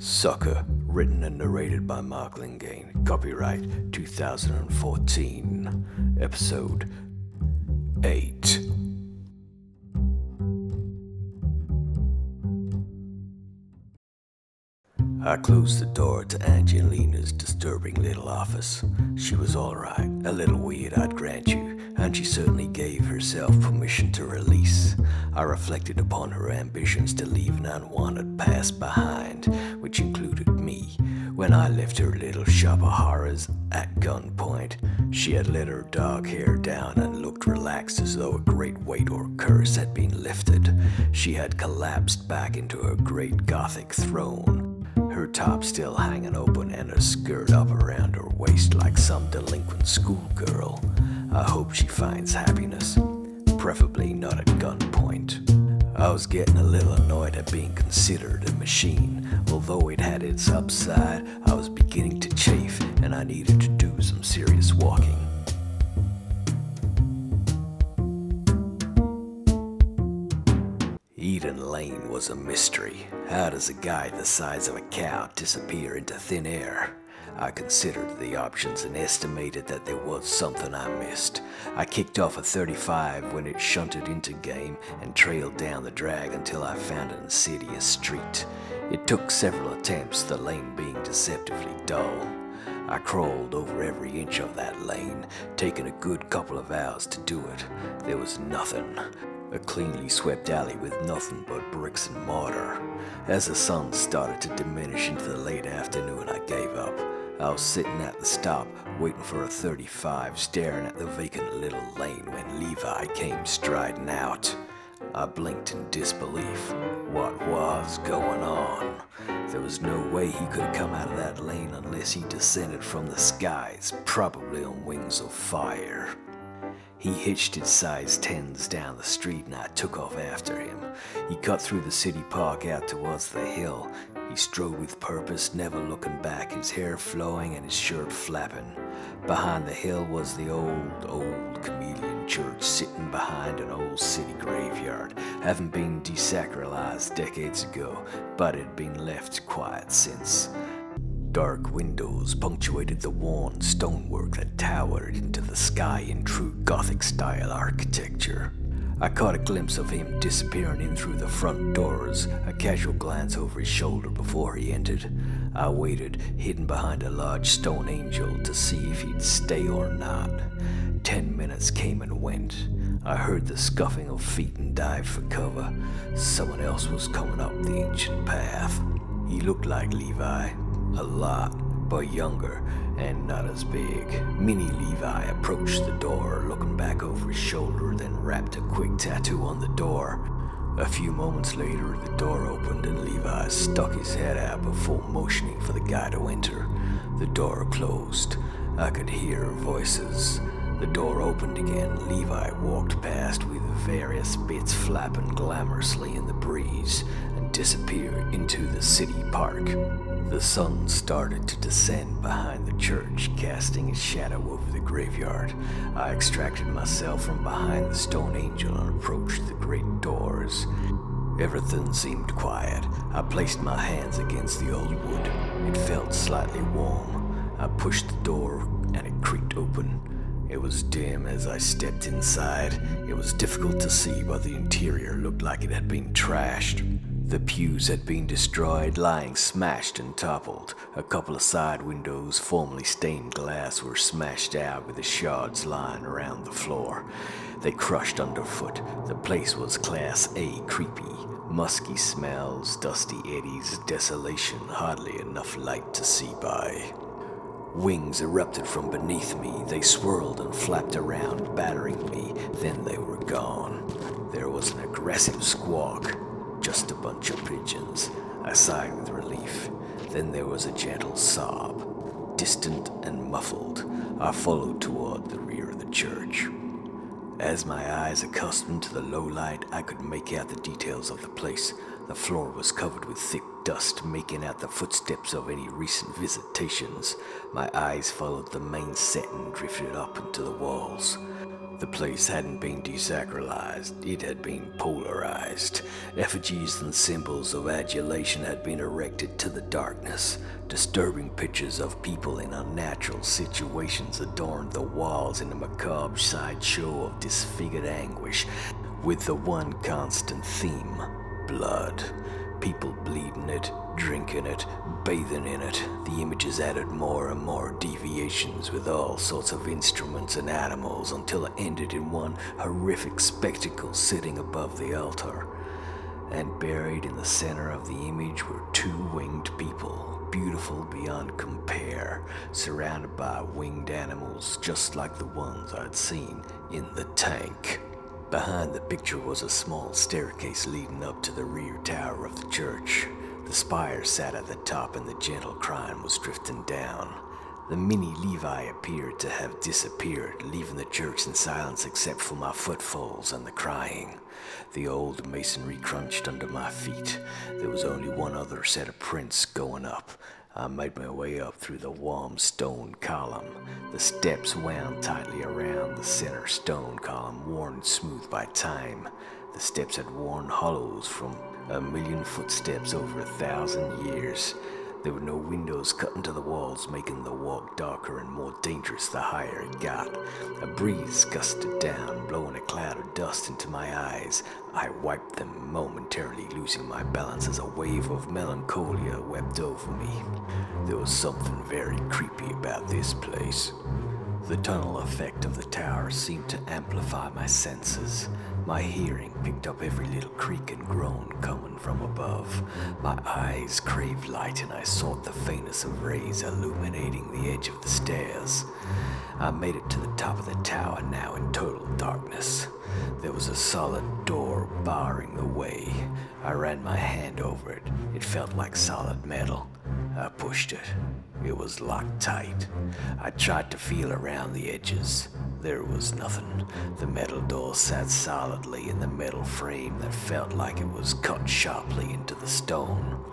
Sucker, written and narrated by Mark Lingane. Copyright 2014. Episode 8. I closed the door to Angelina's disturbing little office. She was alright, a little weird, I'd grant you, and she certainly gave herself permission to release. I reflected upon her ambitions to leave an unwanted past behind, which included me. When I left her little shop of horrors at gunpoint, she had let her dark hair down and looked relaxed as though a great weight or curse had been lifted. She had collapsed back into her great gothic throne her top still hanging open and her skirt up around her waist like some delinquent schoolgirl. I hope she finds happiness, preferably not at gunpoint. I was getting a little annoyed at being considered a machine. Although it had its upside, I was beginning to chafe and I needed to do some serious walking. Eden Lane was a mystery. How does a guy the size of a cow disappear into thin air? I considered the options and estimated that there was something I missed. I kicked off a 35 when it shunted into game and trailed down the drag until I found an insidious street. It took several attempts, the lane being deceptively dull. I crawled over every inch of that lane, taking a good couple of hours to do it. There was nothing. A cleanly swept alley with nothing but bricks and mortar. As the sun started to diminish into the late afternoon, I gave up. I was sitting at the stop, waiting for a 35, staring at the vacant little lane when Levi came striding out. I blinked in disbelief. What was going on? There was no way he could have come out of that lane unless he descended from the skies, probably on wings of fire. He hitched his size 10s down the street and I took off after him. He cut through the city park out towards the hill. He strode with purpose, never looking back, his hair flowing and his shirt flapping. Behind the hill was the old, old chameleon church sitting behind an old city graveyard, having been desacralized decades ago, but had been left quiet since. Dark windows punctuated the worn stonework that towered into the sky in true Gothic style architecture. I caught a glimpse of him disappearing in through the front doors, a casual glance over his shoulder before he entered. I waited, hidden behind a large stone angel, to see if he'd stay or not. Ten minutes came and went. I heard the scuffing of feet and dived for cover. Someone else was coming up the ancient path. He looked like Levi, a lot, but younger and not as big. Mini Levi approached the door, looking back over his shoulder, then rapped a quick tattoo on the door. A few moments later, the door opened and Levi stuck his head out before motioning for the guy to enter. The door closed. I could hear voices. The door opened again. Levi walked past with various bits flapping glamorously in the breeze and disappeared into the city park. The sun started to descend behind the church, casting its shadow over the graveyard. I extracted myself from behind the stone angel and approached the great doors. Everything seemed quiet. I placed my hands against the old wood. It felt slightly warm. I pushed the door and it creaked open. It was dim as I stepped inside. It was difficult to see, but the interior looked like it had been trashed. The pews had been destroyed, lying smashed and toppled. A couple of side windows, formerly stained glass, were smashed out with the shards lying around the floor. They crushed underfoot. The place was Class A creepy. Musky smells, dusty eddies, desolation, hardly enough light to see by. Wings erupted from beneath me. They swirled and flapped around, battering me. Then they were gone. There was an aggressive squawk. Just a bunch of pigeons. I sighed with relief. Then there was a gentle sob, distant and muffled. I followed toward the rear of the church. As my eyes accustomed to the low light, I could make out the details of the place. The floor was covered with thick dust, making out the footsteps of any recent visitations. My eyes followed the main set and drifted up into the walls. The place hadn't been desacralized, it had been polarized. Effigies and symbols of adulation had been erected to the darkness. Disturbing pictures of people in unnatural situations adorned the walls in a macabre sideshow of disfigured anguish, with the one constant theme blood. People bleeding it, drinking it, bathing in it. The images added more and more deviations with all sorts of instruments and animals until it ended in one horrific spectacle sitting above the altar. And buried in the center of the image were two winged people, beautiful beyond compare, surrounded by winged animals just like the ones I'd seen in the tank. Behind the picture was a small staircase leading up to the rear tower of the church. The spire sat at the top and the gentle crying was drifting down. The mini Levi appeared to have disappeared, leaving the church in silence except for my footfalls and the crying. The old masonry crunched under my feet. There was only one other set of prints going up. I made my way up through the warm stone column. The steps wound tightly around the center stone column, worn smooth by time. The steps had worn hollows from a million footsteps over a thousand years. There were no windows cut into the walls, making the walk darker and more dangerous the higher it got. A breeze gusted down, blowing a cloud of dust into my eyes. I wiped them, momentarily losing my balance as a wave of melancholia wept over me. There was something very creepy about this place. The tunnel effect of the tower seemed to amplify my senses. My hearing picked up every little creak and groan coming from above. My eyes craved light and I sought the faintest of rays illuminating the edge of the stairs. I made it to the top of the tower now in total darkness. There was a solid door barring the way. I ran my hand over it. It felt like solid metal. I pushed it. It was locked tight. I tried to feel around the edges. There was nothing. The metal door sat solidly in the metal frame that felt like it was cut sharply into the stone.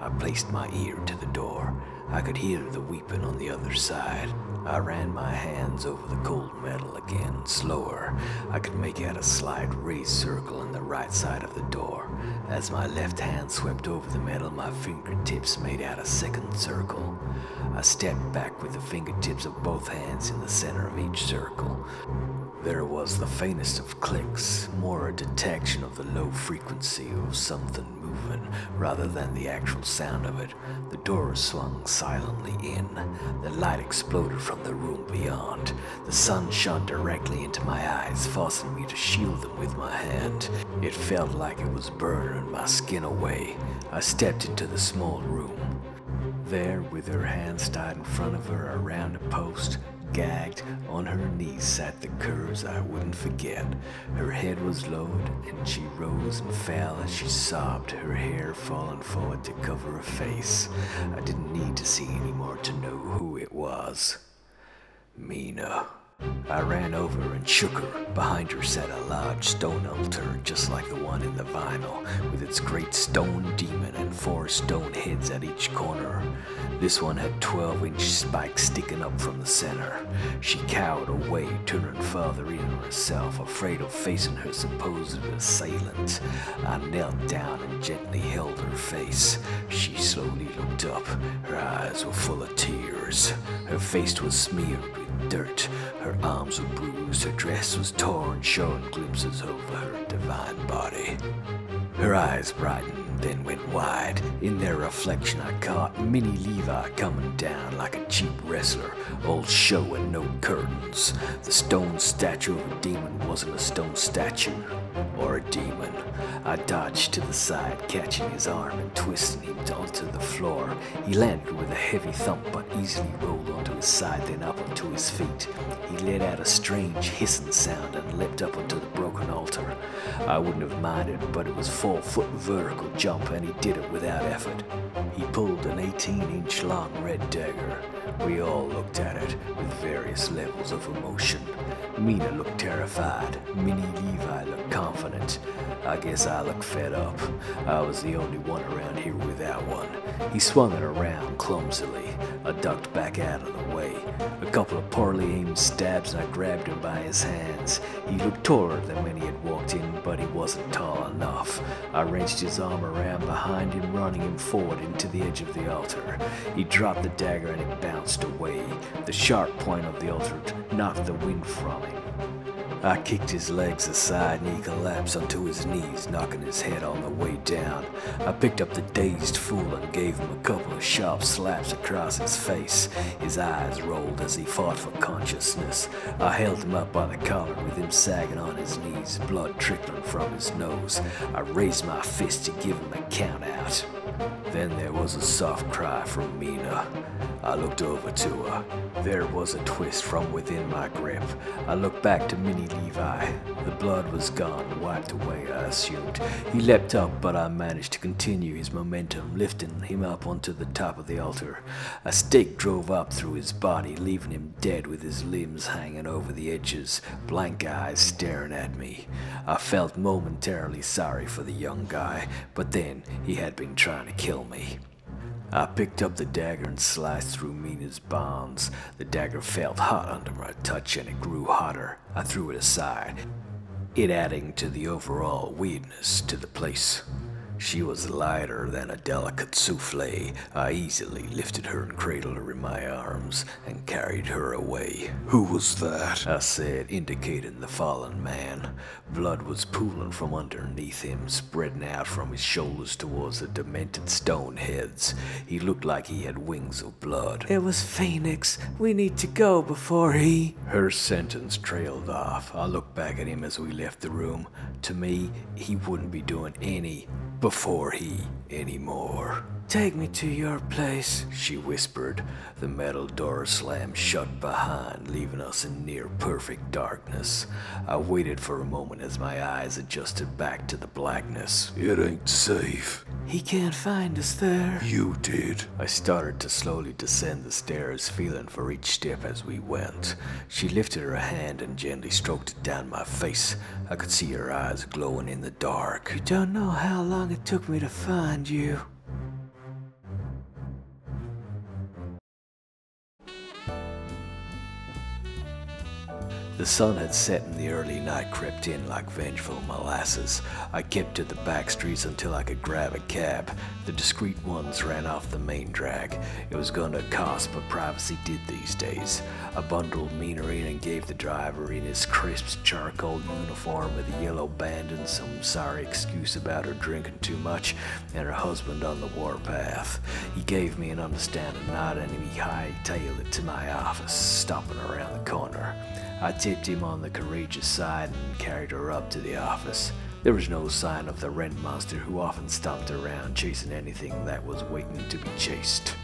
I placed my ear to the door. I could hear the weeping on the other side. I ran my hands over the cold metal again, slower. I could make out a slight raised circle in the right side of the door. As my left hand swept over the metal, my fingertips made out a second circle. I stepped back with the fingertips of both hands in the center of each circle. There was the faintest of clicks, more a detection of the low frequency of something rather than the actual sound of it. The door swung silently in. The light exploded from the room beyond. The sun shone directly into my eyes, forcing me to shield them with my hand. It felt like it was burning my skin away. I stepped into the small room. There, with her hands tied in front of her around a post, gagged, on her knees sat the curves I wouldn't forget. Her head was lowered, and she rose and fell as she sobbed, her hair falling forward to cover her face. I didn't need to see any more to know who it was. Mina. I ran over and shook her. Behind her sat a large stone altar, just like the one in the vinyl, with its great stone demon four stone heads at each corner. This one had 12 inch spikes sticking up from the center. She cowered away, turning farther in on herself, afraid of facing her supposed assailant. I knelt down and gently held her face. She slowly looked up. Her eyes were full of tears. Her face was smeared with dirt. Her arms were bruised. Her dress was torn, showing glimpses over her divine body. Her eyes brightened, then went wide. In their reflection, I caught Mini Levi coming down like a cheap wrestler, all show and no curtains. The stone statue of a demon wasn't a stone statue or a demon. I dodged to the side, catching his arm and twisting him onto the floor. He landed with a heavy thump, but easily rolled onto his side, then up onto his feet. He let out a strange hissing sound and leapt up onto the broken altar. I wouldn't have minded, but it was four foot vertical jump, and he did it without effort. He pulled an 18 inch long red dagger. We all looked at it with various levels of emotion. Mina looked terrified. Mini Levi looked confident. I guess I looked fed up. I was the only one around here without one. He swung it around clumsily. I ducked back out of the way. A couple of poorly aimed stabs and I grabbed him by his hands. He looked taller than when he had walked in, but he wasn't tall enough. I wrenched his arm around behind him, running him forward into the edge of the altar. He dropped the dagger and it bounced away. The sharp point of the altar knocked the wind from him. I kicked his legs aside and he collapsed onto his knees, knocking his head on the way down. I picked up the dazed fool and gave him a couple of sharp slaps across his face. His eyes rolled as he fought for consciousness. I held him up by the collar with him sagging on his knees, blood trickling from his nose. I raised my fist to give him a count out. Then there was a soft cry from Mina. I looked over to her. There was a twist from within my grip. I looked back to Mini Levi. The blood was gone, wiped away, I assumed. He leapt up, but I managed to continue his momentum, lifting him up onto the top of the altar. A stake drove up through his body, leaving him dead with his limbs hanging over the edges, blank eyes staring at me. I felt momentarily sorry for the young guy, but then he had been trying to kill me. I picked up the dagger and sliced through Mina's bonds. The dagger felt hot under my touch and it grew hotter. I threw it aside, it adding to the overall weirdness to the place. She was lighter than a delicate souffle. I easily lifted her and cradled her in my arms and carried her away. Who was that? I said, indicating the fallen man. Blood was pooling from underneath him, spreading out from his shoulders towards the demented stone heads. He looked like he had wings of blood. It was Phoenix. We need to go before he. Her sentence trailed off. I looked back at him as we left the room. To me, he wouldn't be doing any before he anymore. Take me to your place, she whispered. The metal door slammed shut behind, leaving us in near perfect darkness. I waited for a moment as my eyes adjusted back to the blackness. It ain't safe. He can't find us there. You did. I started to slowly descend the stairs, feeling for each step as we went. She lifted her hand and gently stroked it down my face. I could see her eyes glowing in the dark. You don't know how long it took me to find you. The sun had set and the early night crept in like vengeful molasses. I kept to the back streets until I could grab a cab. The discreet ones ran off the main drag. It was going to cost, but privacy did these days. I bundled Mina in and gave the driver in his crisp charcoal uniform with a yellow band and some sorry excuse about her drinking too much and her husband on the warpath. He gave me an understanding nod and he hightailed it to my office, stopping around the corner. I tipped him on the courageous side and carried her up to the office. There was no sign of the rent monster who often stomped around chasing anything that was waiting to be chased.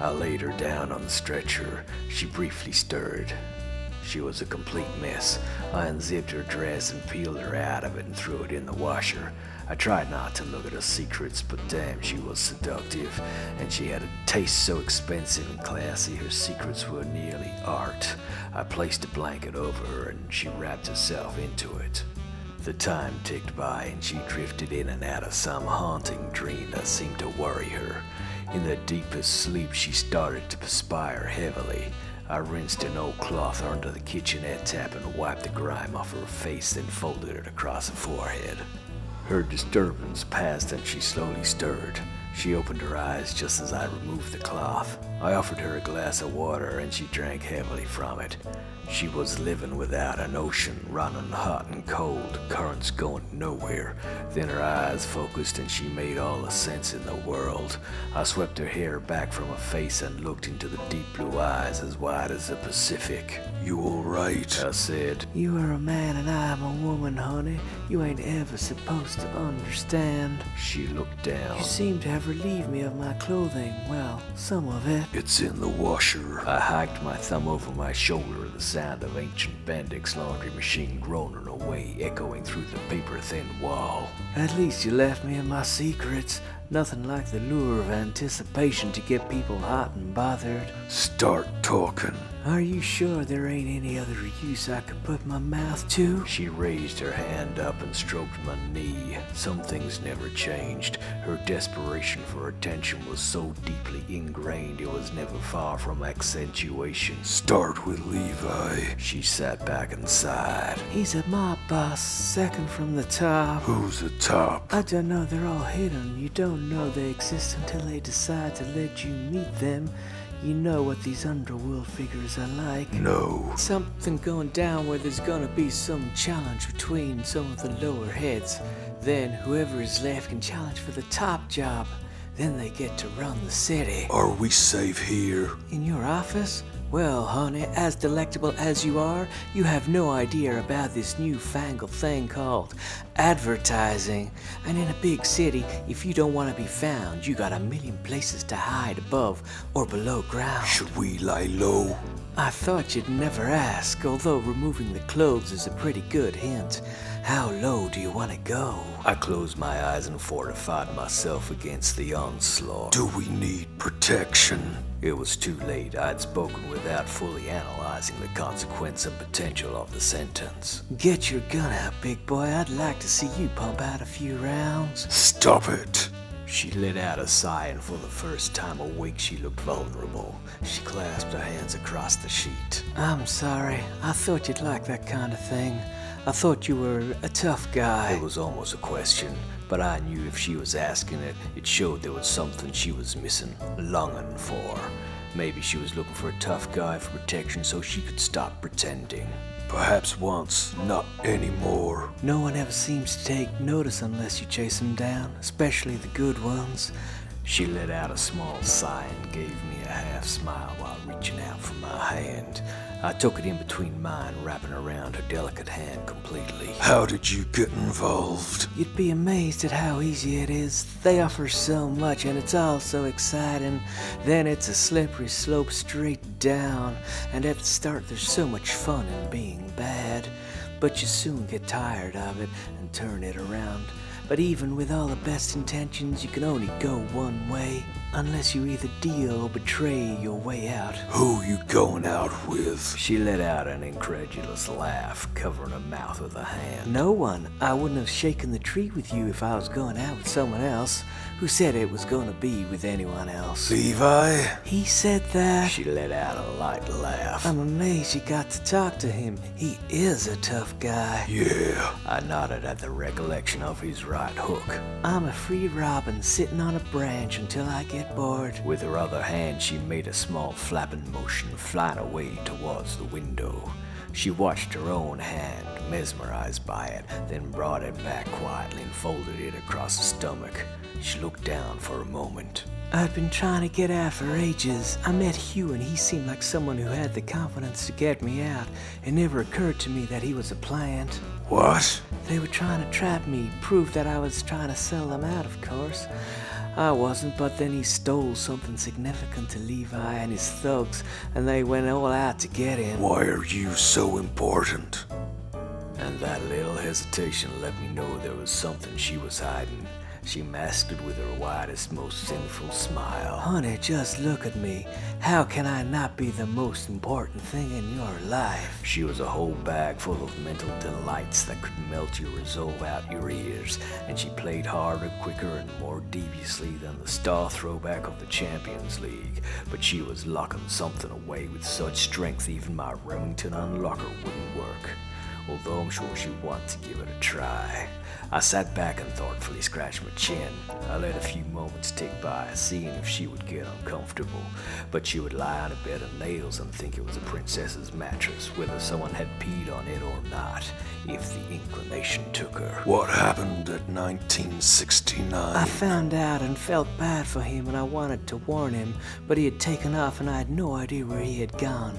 I laid her down on the stretcher. She briefly stirred. She was a complete mess. I unzipped her dress and peeled her out of it and threw it in the washer. I tried not to look at her secrets, but damn, she was seductive, and she had a taste so expensive and classy her secrets were nearly art. I placed a blanket over her and she wrapped herself into it. The time ticked by and she drifted in and out of some haunting dream that seemed to worry her. In the deepest sleep, she started to perspire heavily. I rinsed an old cloth under the kitchenette tap and wiped the grime off her face, then folded it across her forehead. Her disturbance passed and she slowly stirred. She opened her eyes just as I removed the cloth. I offered her a glass of water and she drank heavily from it. She was living without an ocean, running hot and cold, currents going nowhere. Then her eyes focused and she made all the sense in the world. I swept her hair back from her face and looked into the deep blue eyes as wide as the Pacific. You alright? I said. You are a man and I'm a woman, honey. You ain't ever supposed to understand. She looked down. You seem to have relieved me of my clothing. Well, some of it. It's in the washer. I hiked my thumb over my shoulder, the sound of ancient Bendix laundry machine groaning away, echoing through the paper-thin wall. At least you left me in my secrets. Nothing like the lure of anticipation to get people hot and bothered. Start talking. Are you sure there ain't any other use I could put my mouth to? She raised her hand up and stroked my knee. Some things never changed. Her desperation for attention was so deeply ingrained it was never far from accentuation. Start with Levi. She sat back and sighed. He's a mob boss, second from the top. Who's the top? I don't know, they're all hidden. You don't know they exist until they decide to let you meet them. You know what these underworld figures are like. No. Something going down where there's gonna be some challenge between some of the lower heads. Then whoever is left can challenge for the top job. Then they get to run the city. Are we safe here? In your office? Well, honey, as delectable as you are, you have no idea about this newfangled thing called advertising. And in a big city, if you don't want to be found, you got a million places to hide above or below ground. Should we lie low? I thought you'd never ask, although removing the clothes is a pretty good hint. How low do you want to go? I closed my eyes and fortified myself against the onslaught. Do we need protection? It was too late. I'd spoken without fully analyzing the consequence and potential of the sentence. Get your gun out, big boy. I'd like to see you pump out a few rounds. Stop it. She let out a sigh, and for the first time awake, she looked vulnerable. She clasped her hands across the sheet. I'm sorry. I thought you'd like that kind of thing. I thought you were a tough guy. It was almost a question, but I knew if she was asking it, it showed there was something she was missing, longing for. Maybe she was looking for a tough guy for protection so she could stop pretending. Perhaps once, not anymore. No one ever seems to take notice unless you chase them down, especially the good ones. She let out a small sigh and gave me half smile while reaching out for my hand. I took it in between mine, wrapping around her delicate hand completely. How did you get involved? You'd be amazed at how easy it is. They offer so much and it's all so exciting. Then it's a slippery slope straight down. And at the start, there's so much fun in being bad. But you soon get tired of it and turn it around. But even with all the best intentions, you can only go one way. Unless you either deal or betray your way out. Who you going out with? She let out an incredulous laugh, covering her mouth with a hand. No one. I wouldn't have shaken the tree with you if I was going out with someone else. Who said it was going to be with anyone else? Levi? He said that. She let out a light laugh. I'm amazed you got to talk to him. He is a tough guy. Yeah. I nodded at the recollection of his right hook. I'm a free robin sitting on a branch until I get bored. With her other hand, she made a small flapping motion, flying away towards the window. She watched her own hand, mesmerized by it, then brought it back quietly and folded it across her stomach. She looked down for a moment. I'd been trying to get out for ages. I met Hugh and he seemed like someone who had the confidence to get me out. It never occurred to me that he was a plant. What? They were trying to trap me, prove that I was trying to sell them out, of course. I wasn't, but then he stole something significant to Levi and his thugs, and they went all out to get him. Why are you so important? And that little hesitation let me know there was something she was hiding. She masked it with her widest, most sinful smile. Honey, just look at me. How can I not be the most important thing in your life? She was a whole bag full of mental delights that could melt your resolve out your ears, and she played harder, quicker, and more deviously than the star throwback of the Champions League. But she was locking something away with such strength even my Remington unlocker wouldn't work. Although I'm sure she'd want to give it a try. I sat back and thoughtfully scratched my chin. I let a few moments tick by, seeing if she would get uncomfortable. But she would lie on a bed of nails and think it was a princess's mattress, whether someone had peed on it or not, if the inclination took her. What happened at 1969? I found out and felt bad for him, and I wanted to warn him, but he had taken off and I had no idea where he had gone.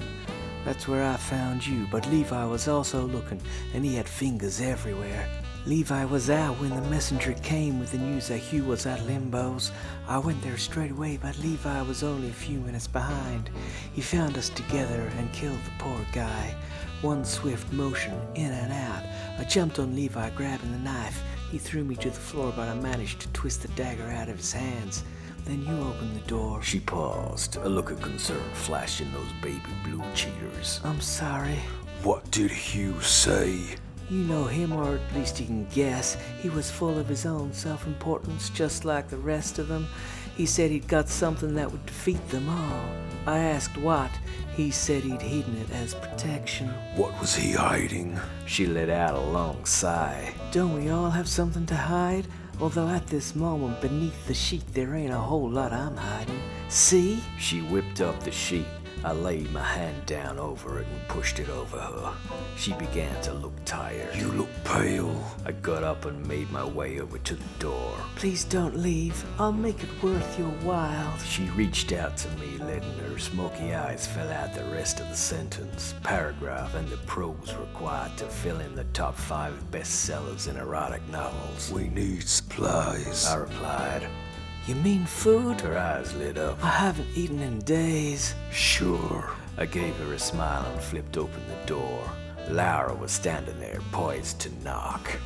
That's where I found you, but Levi was also looking, and he had fingers everywhere. Levi was out when the messenger came with the news that Hugh was at Limbo's. I went there straight away, but Levi was only a few minutes behind. He found us together and killed the poor guy. One swift motion, in and out. I jumped on Levi, grabbing the knife. He threw me to the floor, but I managed to twist the dagger out of his hands. Then you open the door. She paused, a look of concern flashing those baby blue cheaters. I'm sorry. What did Hugh say? You know him, or at least you can guess. He was full of his own self importance, just like the rest of them. He said he'd got something that would defeat them all. I asked what. He said he'd hidden it as protection. What was he hiding? She let out a long sigh. Don't we all have something to hide? Although at this moment, beneath the sheet, there ain't a whole lot I'm hiding. See? She whipped up the sheet. I laid my hand down over it and pushed it over her. She began to look tired. You look pale. I got up and made my way over to the door. Please don't leave. I'll make it worth your while. She reached out to me, letting her smoky eyes fill out the rest of the sentence, paragraph, and the prose required to fill in the top five bestsellers in erotic novels. We need supplies. I replied. You mean food? Her eyes lit up. I haven't eaten in days. Sure. I gave her a smile and flipped open the door. Lara was standing there, poised to knock.